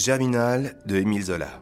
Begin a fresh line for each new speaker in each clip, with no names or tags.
Germinal de Émile Zola.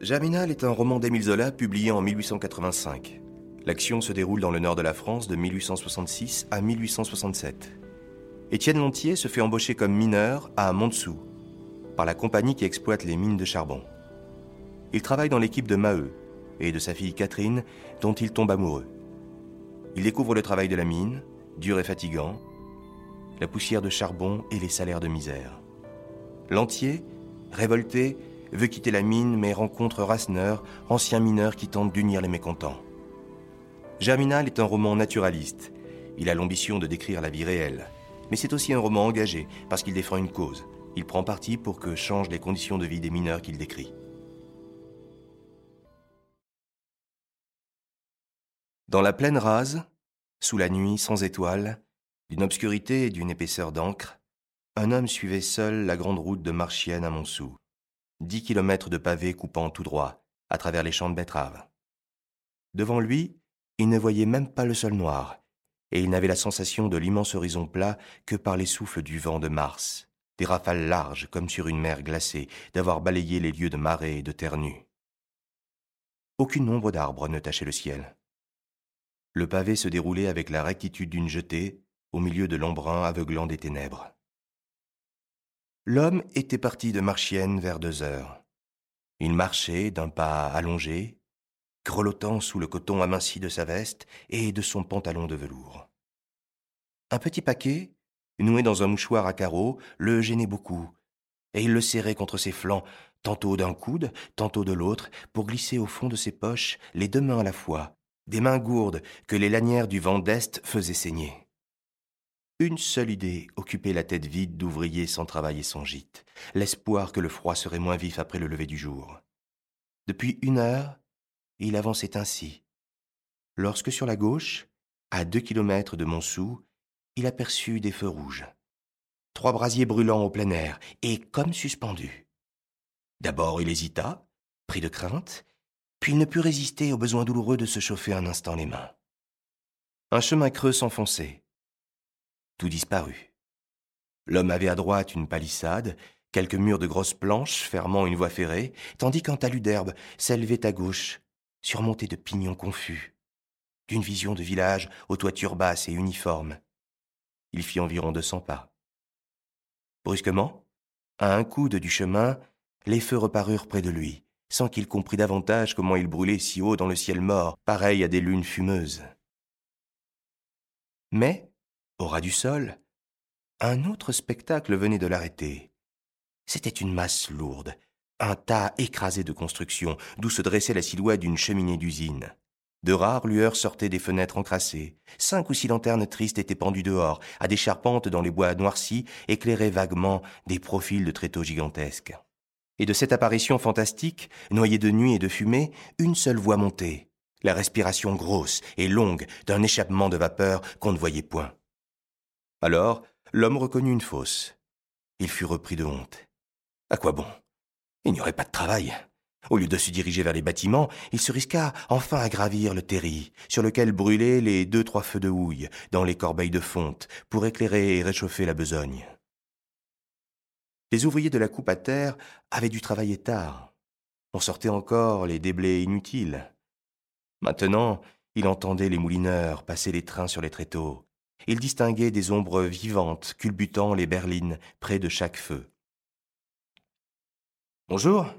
Germinal est un roman d'Émile Zola publié en 1885. L'action se déroule dans le nord de la France de 1866 à 1867. Étienne Lontier se fait embaucher comme mineur à Montsou, par la compagnie qui exploite les mines de charbon. Il travaille dans l'équipe de Maheu et de sa fille Catherine, dont il tombe amoureux. Il découvre le travail de la mine, dur et fatigant, la poussière de charbon et les salaires de misère. Lantier, révolté, veut quitter la mine mais rencontre Rasseneur, ancien mineur qui tente d'unir les mécontents. Germinal est un roman naturaliste. Il a l'ambition de décrire la vie réelle. Mais c'est aussi un roman engagé, parce qu'il défend une cause. Il prend parti pour que changent les conditions de vie des mineurs qu'il décrit. Dans la plaine rase, sous la nuit sans étoiles, d'une obscurité et d'une épaisseur d'encre, un homme suivait seul la grande route de Marchienne à Montsou. Dix kilomètres de pavés coupant tout droit, à travers les champs de betteraves. Devant lui, il ne voyait même pas le sol noir, et il n'avait la sensation de l'immense horizon plat que par les souffles du vent de Mars, des rafales larges comme sur une mer glacée, d'avoir balayé les lieux de marée et de terre nue. Aucune ombre d'arbre ne tachait le ciel. Le pavé se déroulait avec la rectitude d'une jetée au milieu de l'embrun aveuglant des ténèbres. L'homme était parti de Marchienne vers deux heures. Il marchait d'un pas allongé, grelottant sous le coton aminci de sa veste et de son pantalon de velours. Un petit paquet, noué dans un mouchoir à carreaux, le gênait beaucoup, et il le serrait contre ses flancs, tantôt d'un coude, tantôt de l'autre, pour glisser au fond de ses poches, les deux mains à la fois, des mains gourdes que les lanières du vent d'Est faisaient saigner. Une seule idée occupait la tête vide d'ouvrier sans travailler son gîte, l'espoir que le froid serait moins vif après le lever du jour. Depuis une heure, il avançait ainsi. Lorsque sur la gauche, à deux kilomètres de Montsou, il aperçut des feux rouges. Trois brasiers brûlants au plein air, et comme suspendus. D'abord il hésita, pris de crainte, puis il ne put résister au besoin douloureux de se chauffer un instant les mains. Un chemin creux s'enfonçait. Tout disparut. L'homme avait à droite une palissade, quelques murs de grosses planches fermant une voie ferrée, tandis qu'un talus d'herbe s'élevait à gauche, surmonté de pignons confus, d'une vision de village aux toitures basses et uniformes. Il fit environ deux cents pas. Brusquement, à un coude du chemin, les feux reparurent près de lui, sans qu'il comprît davantage comment ils brûlaient si haut dans le ciel mort, pareil à des lunes fumeuses. Mais, au ras du sol, un autre spectacle venait de l'arrêter. C'était une masse lourde, un tas écrasé de construction, d'où se dressait la silhouette d'une cheminée d'usine. De rares lueurs sortaient des fenêtres encrassées. Cinq ou six lanternes tristes étaient pendues dehors, à des charpentes dans les bois noircis, éclairaient vaguement des profils de tréteaux gigantesques. Et de cette apparition fantastique, noyée de nuit et de fumée, une seule voix montait, la respiration grosse et longue d'un échappement de vapeur qu'on ne voyait point. Alors, l'homme reconnut une fosse. Il fut repris de honte. À quoi bon? Il n'y aurait pas de travail. Au lieu de se diriger vers les bâtiments, il se risqua enfin à gravir le terri, sur lequel brûlaient les deux trois feux de houille, dans les corbeilles de fonte, pour éclairer et réchauffer la besogne. Les ouvriers de la coupe à terre avaient dû travailler tard. On sortait encore les déblais inutiles. Maintenant, il entendait les moulineurs passer les trains sur les tréteaux. Il distinguait des ombres vivantes culbutant les berlines près de chaque feu. Bonjour,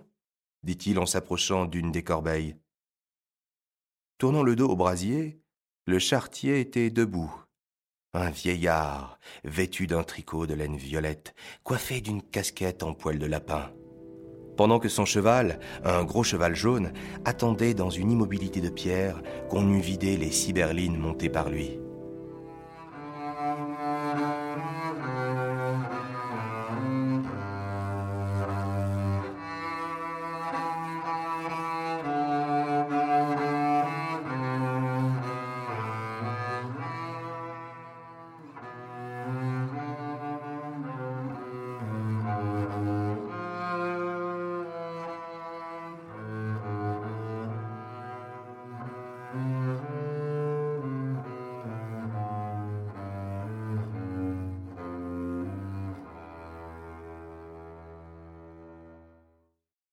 dit-il en s'approchant d'une des corbeilles. Tournant le dos au brasier, le chartier était debout. Un vieillard, vêtu d'un tricot de laine violette, coiffé d'une casquette en poil de lapin. Pendant que son cheval, un gros cheval jaune, attendait dans une immobilité de pierre qu'on eût vidé les six berlines montées par lui.